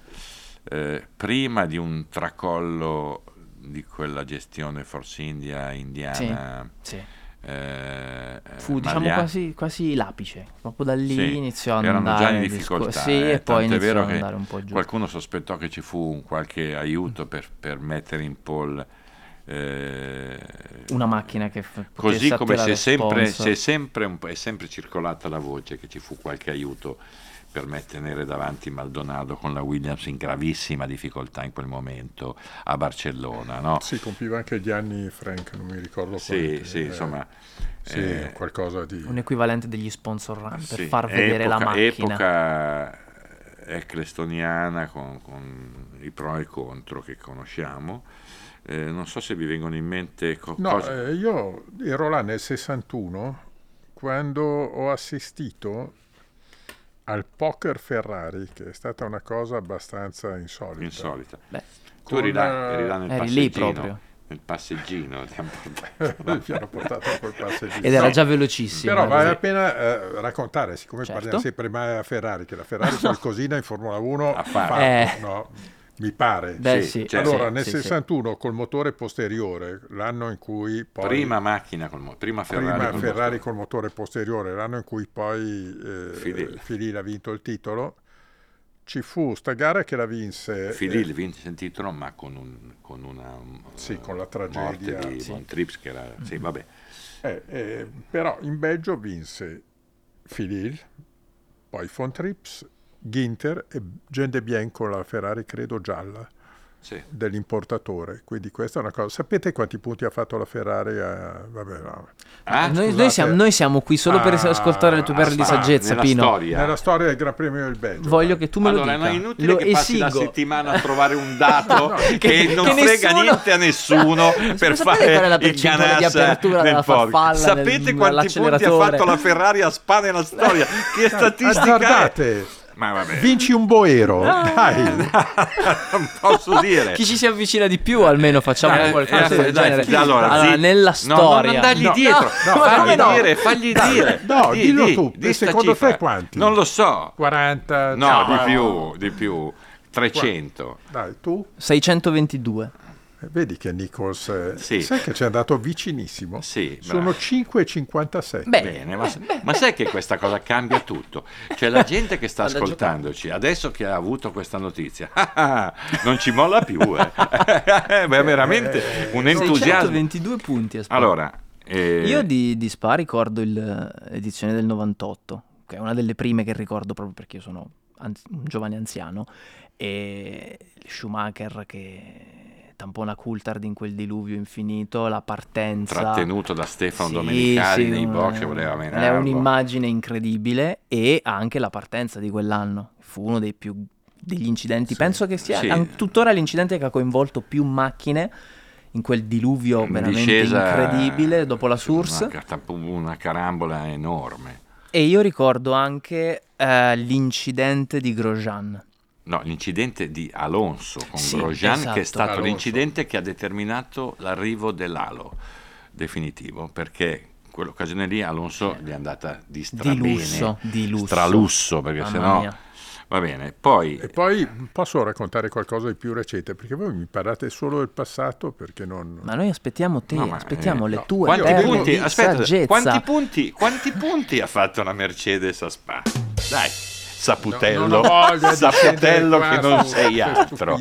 eh, prima di un tracollo di quella gestione Force India indiana. Sì. Eh, Fu diciamo quasi, quasi l'apice, proprio da lì Sì, iniziò ad erano andare già in il disco- difficoltà. Sì, eh, e poi iniziò vero ad andare un po' giù. qualcuno sospettò che ci fu un qualche aiuto per, per mettere in pole. eh, Una macchina che f- Così come si è sempre, sempre un è sempre circolata la voce che ci fu qualche aiuto per mettere davanti Maldonado con la Williams in gravissima difficoltà in quel momento a Barcellona. No? Si compiva anche gli anni Frank, non mi ricordo Sì, quanti, sì, eh, insomma. sì, eh, qualcosa di... un equivalente degli sponsor run per sì, far vedere la epoca- macchina. Epoca ecclestoniana con, con i pro e i contro che conosciamo. Eh, non so se vi vengono in mente co- No, cose... eh, io ero là nel 61 quando ho assistito al poker Ferrari, che è stata una cosa abbastanza insolita. insolita. Beh, Tu eri là, eri là nel eri lì passeggino. proprio. Nel passeggino. ti hanno portato. <laughs> Mi hanno portato col passeggino. ed era già velocissimo. Però eh, vale la pena eh, raccontare, siccome Certo. parliamo sempre mai a Ferrari, che la Ferrari qualcosina <laughs> in Formula 1 Ha fatto. Eh. no? Mi pare. Beh, Sì, sì. cioè, allora, sì, nel sì, sì. 61 col motore posteriore, l'anno in cui poi... Prima macchina, col mo- prima Ferrari. prima col Ferrari motore. col motore posteriore, l'anno in cui poi eh, Filil. Filil ha vinto il titolo, ci fu sta gara che la vinse... eh, Filil vinse il titolo, ma con, un, con una Sì, eh, con la tragedia. morte di Sì. Von Trips, che era... Sì, vabbè. eh, eh, però in Belgio vinse Filil, poi Von Trips, Ginter e Bien con la Ferrari, credo gialla, Sì. dell'importatore. Quindi questa è una cosa. Sapete quanti punti ha fatto la Ferrari? a- Vabbè, no. Ah, Noi, noi siamo, noi siamo qui solo per Ah, ascoltare le tue perle di saggezza, nella Pino. storia. Nella storia del Gran Premio del Belgio. Voglio che tu me lo allora, dica. no, è inutile lo che passi la esigo. settimana a trovare un dato <laughs> No, che, che- non che frega nessuno- niente a nessuno <laughs> per fare qual è la il percentuale di apertura del della farfalla Sapete nel- quanti punti ha fatto la Ferrari a Spa nella storia? <laughs> che statistica è? Ma vabbè, vinci un boero. Dai. <laughs> non posso <laughs> dire. Chi ci si avvicina di più almeno facciamo Eh, qualcosa eh, del dai, genere. sì, allora, zi- nella storia. No, non dargli No, dietro, no, fagli no? dire, fagli dire. No, Di- dillo di- tu, di secondo cifra. te quanti? Non lo so. 40. No, cioè, di più, di più. 300. Dai, tu 622. Eh, vedi che Nichols eh, Sì. sai che ci è andato vicinissimo. Sì, Sono bravo. 5,57. Beh, Bene, ma, ma sai che questa cosa cambia tutto? C'è la gente che sta ascoltandoci, adesso che ha avuto questa notizia, <laughs> ah, non ci molla più, eh. <laughs> Beh, veramente un entusiasmo. 622 punti. aspetta. Allora, eh, Io di, di Spa ricordo il- l'edizione del 98, che è una delle prime che ricordo proprio perché io sono anzi- un giovane anziano, e Schumacher che tampona Coulthard in quel diluvio infinito, la partenza... trattenuto da Stefano Sì, Domenicali sì, nei box, voleva È menarlo. un'immagine incredibile e anche la partenza di quell'anno. Fu uno dei più degli incidenti. Penso che sia Sì. an- tuttora l'incidente che ha coinvolto più macchine in quel diluvio veramente discesa, incredibile dopo la Source. Una, una carambola enorme. E io ricordo anche eh, l'incidente di Grosjean. No, l'incidente di Alonso con Sì, Grosjean, esatto. che è stato Alonso. l'incidente che ha determinato l'arrivo dell'alo definitivo, perché quell'occasione lì Alonso gli è andata di Di strabene, lusso, di lusso. stralusso, perché Mamma sennò mia. va bene. Poi E poi posso raccontare qualcosa di più recente, perché voi mi parlate solo del passato, perché non... Ma noi aspettiamo te, No, aspettiamo eh, le no, tue quanti perle punti, di aspetta, saggezza. quanti punti, quanti punti ha fatto la Mercedes a Spa? Dai, Saputello, No, di Saputello che non sei altro.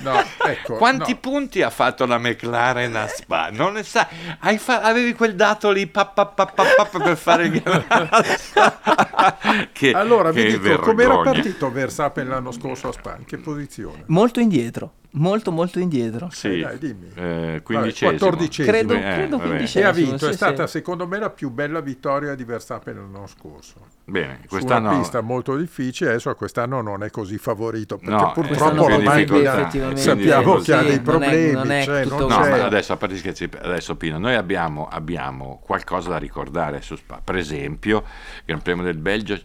No, ecco, Quanti no. punti ha fatto la McLaren a Spa? Non ne sai. Hai fa- avevi quel dato lì pa, pa, pa, pa, pa, pa, per fare il <laughs> <laughs> che, Allora vi che dico, com'era vergogna. partito Verstappen l'anno scorso a Spa? In che posizione? Molto indietro, molto molto indietro. Sì, Eh, dai, dimmi. eh, quindicesimo. 14esimo. Credo, Eh, credo quindicesimo. E ha vinto, è sì, stata sì. secondo me la più bella vittoria di Verstappen l'anno scorso. Bene, Su quest'anno una pista molto difficile, adesso quest'anno non è così favorito, perché No, purtroppo difficoltà, macchina effettivamente sappiamo che ha dei non è- problemi, non è cioè, non No, ma adesso a parte scherzi, adesso Pino, noi abbiamo, abbiamo qualcosa da ricordare su Spa. Per esempio, il Gran Premio del Belgio.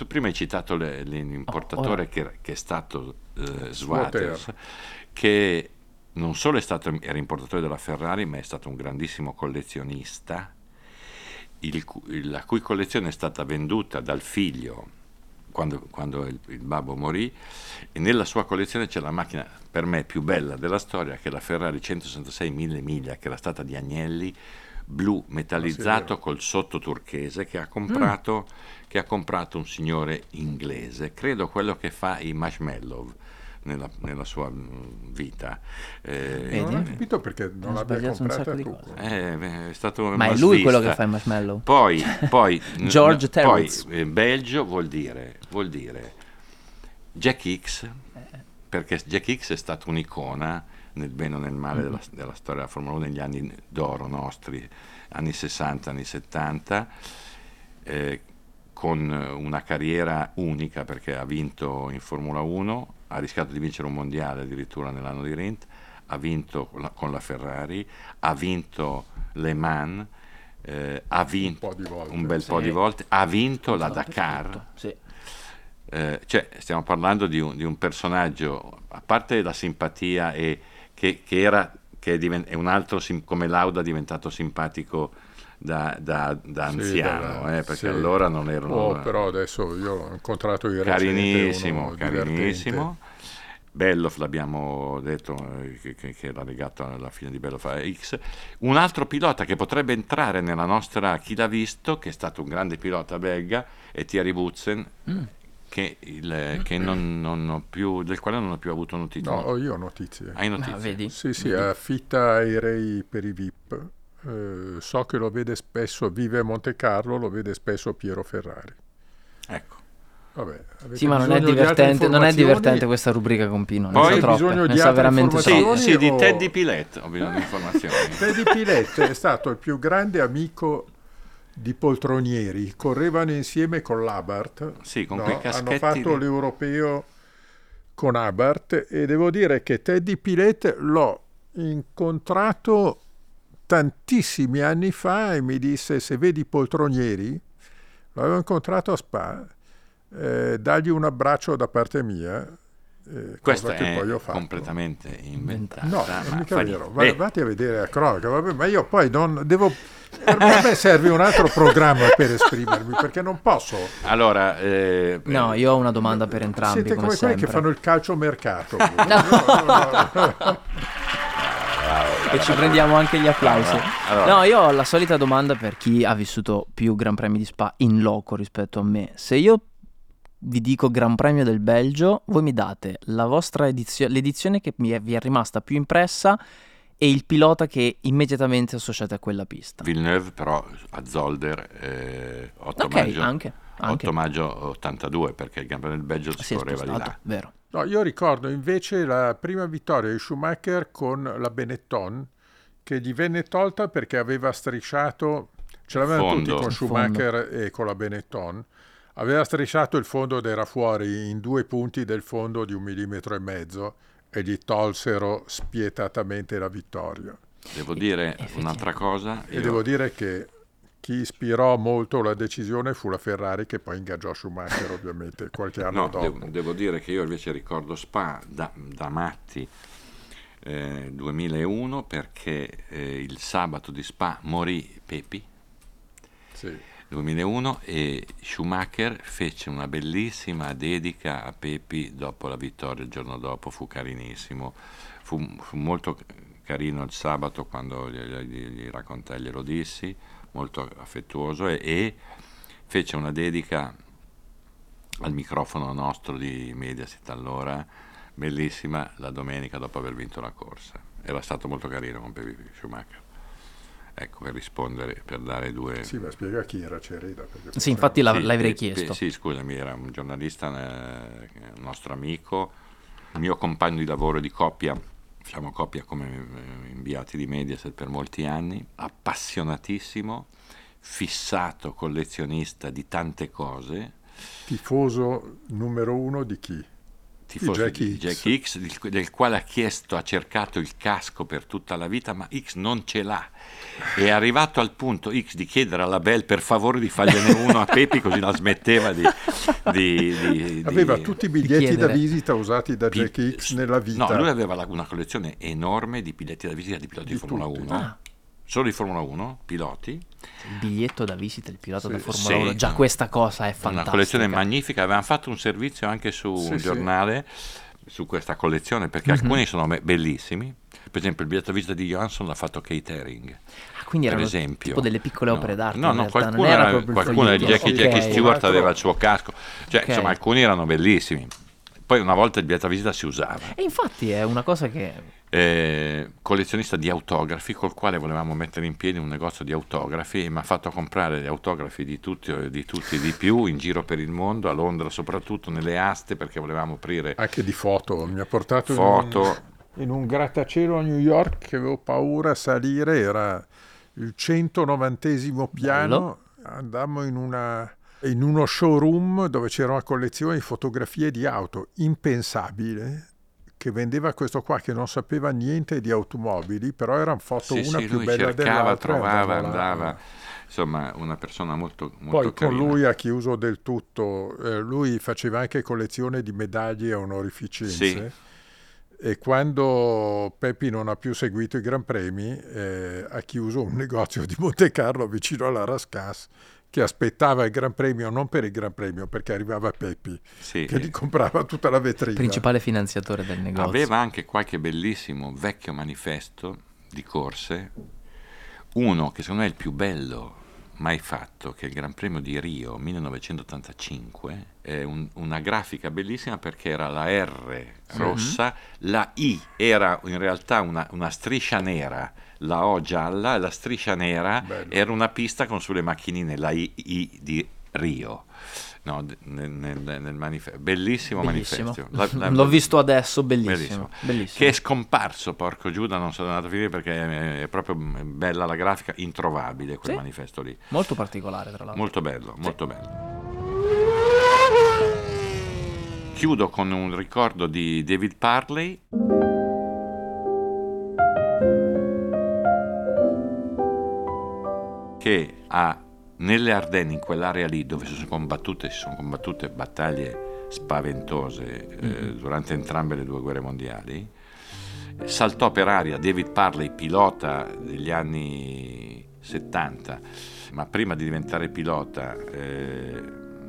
Tu prima hai citato le- l'importatore ora. che, che è stato eh, Swater. Swaters, che non solo è stato, era importatore della Ferrari, ma è stato un grandissimo collezionista, il- la cui collezione è stata venduta dal figlio quando, quando il, il babbo morì e nella sua collezione c'è la macchina per me più bella della storia che è la Ferrari 166 1000 miglia che era stata di Agnelli blu metallizzato col sotto turchese che ha comprato, che ha comprato un signore inglese. Credo quello che fa i marshmallow nella, nella sua mm, vita. Eh? Non ho capito perché non l'abbia comprata tu. eh, è stato Ma è lui quello che fa il marshmallow. Poi, <laughs> poi, George n- poi eh, Belgio vuol dire, vuol dire Jack X, perché Jack X è stato un'icona nel bene o nel male della, della storia della Formula 1 negli anni d'oro nostri, anni 60, anni 70, eh, con una carriera unica perché ha vinto in Formula 1, ha rischiato di vincere un mondiale addirittura nell'anno di Rent, ha vinto con la, con la Ferrari, ha vinto Le Mans, eh, ha vinto po' di volte. un bel Sì. po' di volte, ha vinto la Dakar. Sì. Eh, cioè, stiamo parlando di un, di un personaggio, a parte la simpatia e che, che era che è, diven- è un altro sim- come Lauda diventato simpatico da, da- da Sì, anziano, da- eh, perché sì. allora non erano... Oh, però adesso io l'ho incontrato recente, Carinissimo, carinissimo. Bellof l'abbiamo detto eh, che, che- era legato alla fine di Bellof X. Un altro pilota che potrebbe entrare nella nostra chi l'ha visto, che è stato un grande pilota belga, è Thierry Butzen, Mm. Che, il- che non, non ho più, del quale non ho più avuto notizie. No, ho io ho notizie. Hai Ah, notizie? vedi? Sì, sì, affitta aerei per i VIP. Eh, so che lo vede spesso, vive a Monte Carlo, lo vede spesso Piero Ferrari. Ecco. Vabbè, Sì, ma non è non è divertente questa rubrica con Pino. Ne Poi- sa Hai troppe, bisogno di ne altre veramente Sì, troppe. sì, di Teddy Pillet ho bisogno di <laughs> informazioni. Teddy Pillet è stato il più grande amico di Poltronieri, correvano insieme con l'Abart. Sì, con no? quei Hanno fatto lì. l'europeo con Abart e devo dire che Teddy Pillet l'ho incontrato tantissimi anni fa e mi disse se vedi Poltronieri, l'avevo incontrato a Spa, eh, dagli un abbraccio da parte mia. eh, che è poi ho fatto. completamente inventata. No, non è mica vero. niente. Va- Beh, Vatti a vedere la cronaca, vabbè, ma io poi non devo. Per me serve un altro programma per esprimermi, perché non posso. allora, eh, No, io ho una domanda per entrambi, Siete come, come quelli che fanno il calciomercato. <laughs> E ci prendiamo anche gli applausi. Allora. No, io ho la solita domanda per chi ha vissuto più Gran Premi di Spa in loco rispetto a me. Se io vi dico Gran Premio del Belgio, voi mi date la vostra edizione, l'edizione che mi è- vi è rimasta più impressa e il pilota che immediatamente associate a quella pista. Villeneuve però a Zolder eh, 8 Ok, maggio anche. anche. 8 maggio 82 perché il Premio del Belgio si Si correva di là. vero. No, io ricordo invece la prima vittoria di Schumacher con la Benetton, che gli venne tolta perché aveva strisciato, ce l'avevano Fondo. tutti con Schumacher e con la Benetton, aveva strisciato il fondo ed era fuori in due punti del fondo di un millimetro e mezzo e gli tolsero spietatamente la vittoria. Devo dire un'altra cosa. E io- devo dire che chi ispirò molto la decisione fu la Ferrari che poi ingaggiò Schumacher ovviamente qualche anno No, dopo. devo, devo dire che io invece ricordo Spa da, da matti eh, 2001 perché eh, il sabato di Spa morì Pepi Sì. 2001 e Schumacher fece una bellissima dedica a Pepi dopo la vittoria, il giorno dopo fu carinissimo, fu, fu molto carino il sabato quando gli, gli- gli raccontai, glielo dissi, molto affettuoso e, e fece una dedica al microfono nostro di Mediaset allora, bellissima la domenica dopo aver vinto la corsa. Era stato molto carino con Pepi Schumacher. Ecco, per rispondere, per dare due... Sì, ma spiega chi era Cereda. Sì, infatti la- Sì, l'avrei eh, chiesto. Sì, scusami, era un giornalista, eh, un nostro amico, mio compagno di lavoro di coppia, facciamo coppia come eh, inviati di Mediaset per molti anni, appassionatissimo, fissato collezionista di tante cose, tifoso numero uno di chi? Tifoso Jack di X. Jack X, del, del quale ha chiesto, ha cercato il casco per tutta la vita, ma X non ce l'ha. È arrivato al punto X di chiedere alla Bell per favore di fargliene uno a Pepi così la smetteva di... di- di- di- Aveva tutti i biglietti da visita usati da pi- Jack X nella vita. No, lui aveva la- una collezione enorme di biglietti da visita di piloti di, Di Formula tutti. 1. Ah. Solo di Formula 1, piloti. Il biglietto da visita del pilota Sì. da Formula Sì. 1. Già questa cosa è Una fantastica. collezione magnifica. Avevamo fatto un servizio anche su Sì, un sì. giornale su questa collezione perché Mhm. alcuni sono bellissimi. Per esempio, il biglietto da visita di Johansson l'ha fatto Kate Haring. Ah, quindi per erano esempio. tipo delle piccole No, opere d'arte. No, in no, realtà, qualcuno, era, era, il qualcuno foglietto. Jackie, Jackie Ok. Stewart aveva il suo casco. Cioè, Ok. insomma, alcuni erano bellissimi. Poi una volta il biglietto da visita si usava. E infatti è una cosa che... Eh, collezionista di autografi col quale volevamo mettere in piedi un negozio di autografi e mi ha fatto comprare gli autografi di tutti e di tutti e di più in giro per il mondo, a Londra soprattutto, nelle aste perché volevamo aprire Anche di foto. Mi ha portato in foto. un- in un grattacielo a New York che avevo paura a salire. Era il 190 piano. Andammo in, una, in uno showroom dove c'era una collezione di fotografie di auto. Impensabile. Che vendeva questo qua che non sapeva niente di automobili, però erano foto Sì, una sì, più lui bella cercava, trovava, andava. Insomma, una persona molto, molto Poi con carina. lui ha chiuso del tutto, eh, lui faceva anche collezione di medaglie e onorificenze. e quando Peppi non ha più seguito i Gran Premi eh, ha chiuso un <laughs> negozio di Monte Carlo vicino alla Rascas che aspettava il Gran Premio non per il Gran Premio perché arrivava Peppi Sì. che gli comprava tutta la vetrina. Principale finanziatore del negozio. Aveva anche qualche bellissimo vecchio manifesto di corse, uno che secondo me è il più bello mai fatto, che è il Gran Premio di Rio 1985, è un- una grafica bellissima perché era la R rossa, la I era in realtà una, una striscia nera, la O gialla e la striscia nera Bello. era una pista con sulle macchinine, la I, I di Rio. No, nel, nel- nel manifesto. Bellissimo, Bellissimo. manifesto. <laughs> La- la- L'ho visto adesso, bellissimo. Bellissimo. bellissimo. Che è scomparso, porco Giuda, non so dove è andato a finire perché è, è proprio bella la grafica, introvabile quel Sì. manifesto lì. Molto particolare, tra l'altro. Molto bello, molto bello. Chiudo con un ricordo di David Parley. Che ha nelle Ardenni, in quell'area lì dove si sono combattute, si sono combattute battaglie spaventose eh, durante entrambe le due guerre mondiali, saltò per aria. David Parley, pilota degli anni 70, ma prima di diventare pilota eh,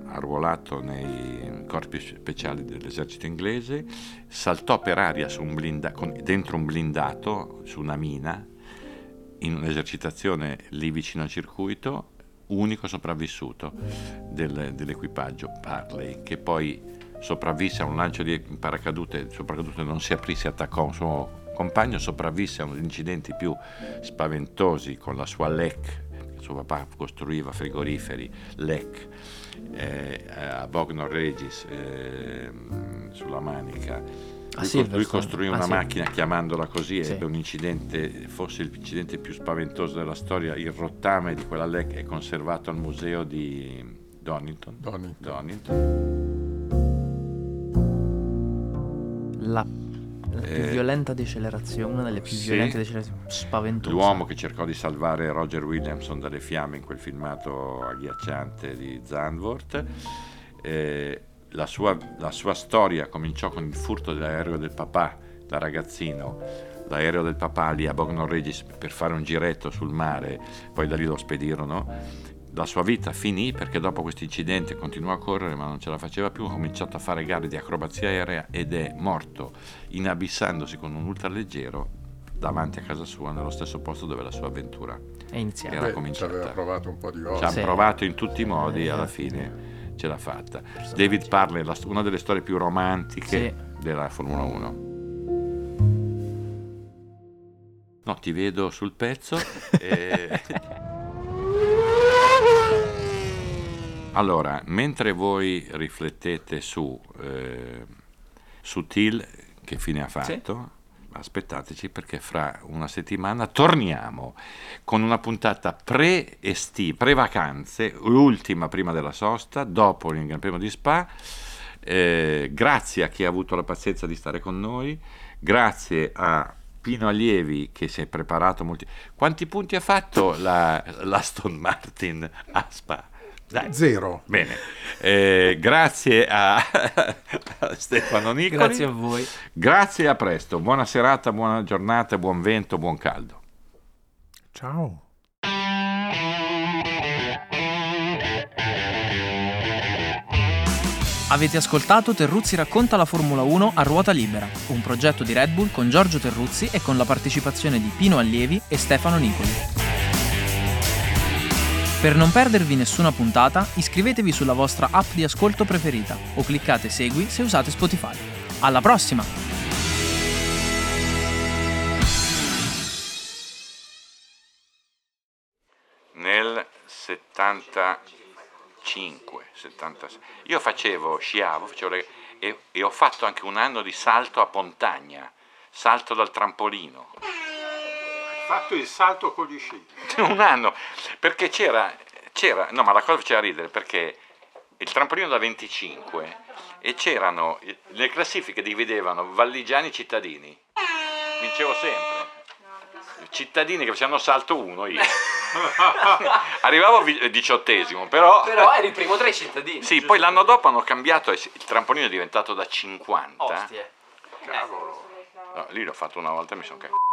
arruolato nei corpi speciali dell'esercito inglese, saltò per aria su un blinda- dentro un blindato, su una mina, in un'esercitazione lì vicino al circuito, unico sopravvissuto del- dell'equipaggio Parley, che poi sopravvisse a un lancio di paracadute, paracadute non si aprì, si attaccò a un suo compagno, sopravvisse a uno degli incidenti più spaventosi con la sua LEC, suo papà costruiva frigoriferi, LEC, eh, a Bognor Regis, eh, sulla Manica. A Lui, lui costruì Ah, una sì. macchina chiamandola così, Sì. ebbe un incidente, forse l'incidente più spaventoso della storia, il rottame di quella LEC è conservato al museo di Donington. Donington. Donington. La, la più Eh, violenta decelerazione, una delle più sì. violente decelerazioni, spaventosa. L'uomo che cercò di salvare Roger Williamson dalle fiamme in quel filmato agghiacciante di Zandvoort. Eh, la, sua, la sua storia cominciò con il furto dell'aereo del papà da ragazzino. L'aereo del papà lì a Bognor Regis per fare un giretto sul mare, poi da lì lo spedirono. La sua vita finì perché dopo questo incidente continuò a correre ma non ce la faceva più, ha cominciato a fare gare di acrobazia aerea ed è morto inabissandosi con un ultraleggero davanti a casa sua nello stesso posto dove la sua avventura È iniziato. era Beh, ci cominciata. aveva provato un po' di Ci volte. ha Sì. provato in tutti i modi e alla Eh, fine ce l'ha fatta. David Parley, una delle storie più romantiche Sì. della Formula 1. No, ti vedo sul pezzo. e- <laughs> Allora, mentre voi riflettete su, eh, su Till, che fine ha fatto, aspettateci perché fra una settimana torniamo con una puntata pre-estiva, pre-vacanze, l'ultima prima della sosta, dopo il Gran Premio di Spa. Eh, grazie a chi ha avuto la pazienza di stare con noi, grazie a Pino Allievi che si è preparato molti... Quanti punti ha fatto la, l'Aston Martin a Spa? Dai, Zero. Bene, Eh, grazie a, a <laughs> Stefano Nicoli. Grazie a voi. Grazie e a presto. Buona serata, buona giornata, buon vento, buon caldo. Ciao. Avete ascoltato Terruzzi racconta la Formula 1 a ruota libera, un progetto di Red Bull con Giorgio Terruzzi e con la partecipazione di Pino Allievi e Stefano Nicoli. Per non perdervi nessuna puntata, iscrivetevi sulla vostra app di ascolto preferita o cliccate segui se usate Spotify. Alla prossima! Nel 75, 76. Io facevo, sciavo, facevo le- e, e ho fatto anche un anno di salto a Pontagna, salto dal trampolino. Fatto il salto con gli sci. <laughs> un anno, perché c'era, c'era, no ma la cosa faceva ridere perché il trampolino da 25 e c'erano, le classifiche dividevano valligiani e cittadini, vincevo sempre, cittadini che facevano salto 1 io, <laughs> arrivavo vi- diciottesimo però... <laughs> Però eri il primo tra i cittadini. Sì, poi l'anno dopo hanno cambiato e il trampolino è diventato da 50. Ostie. Cavolo. lì l'ho fatto una volta e mi sono cagato.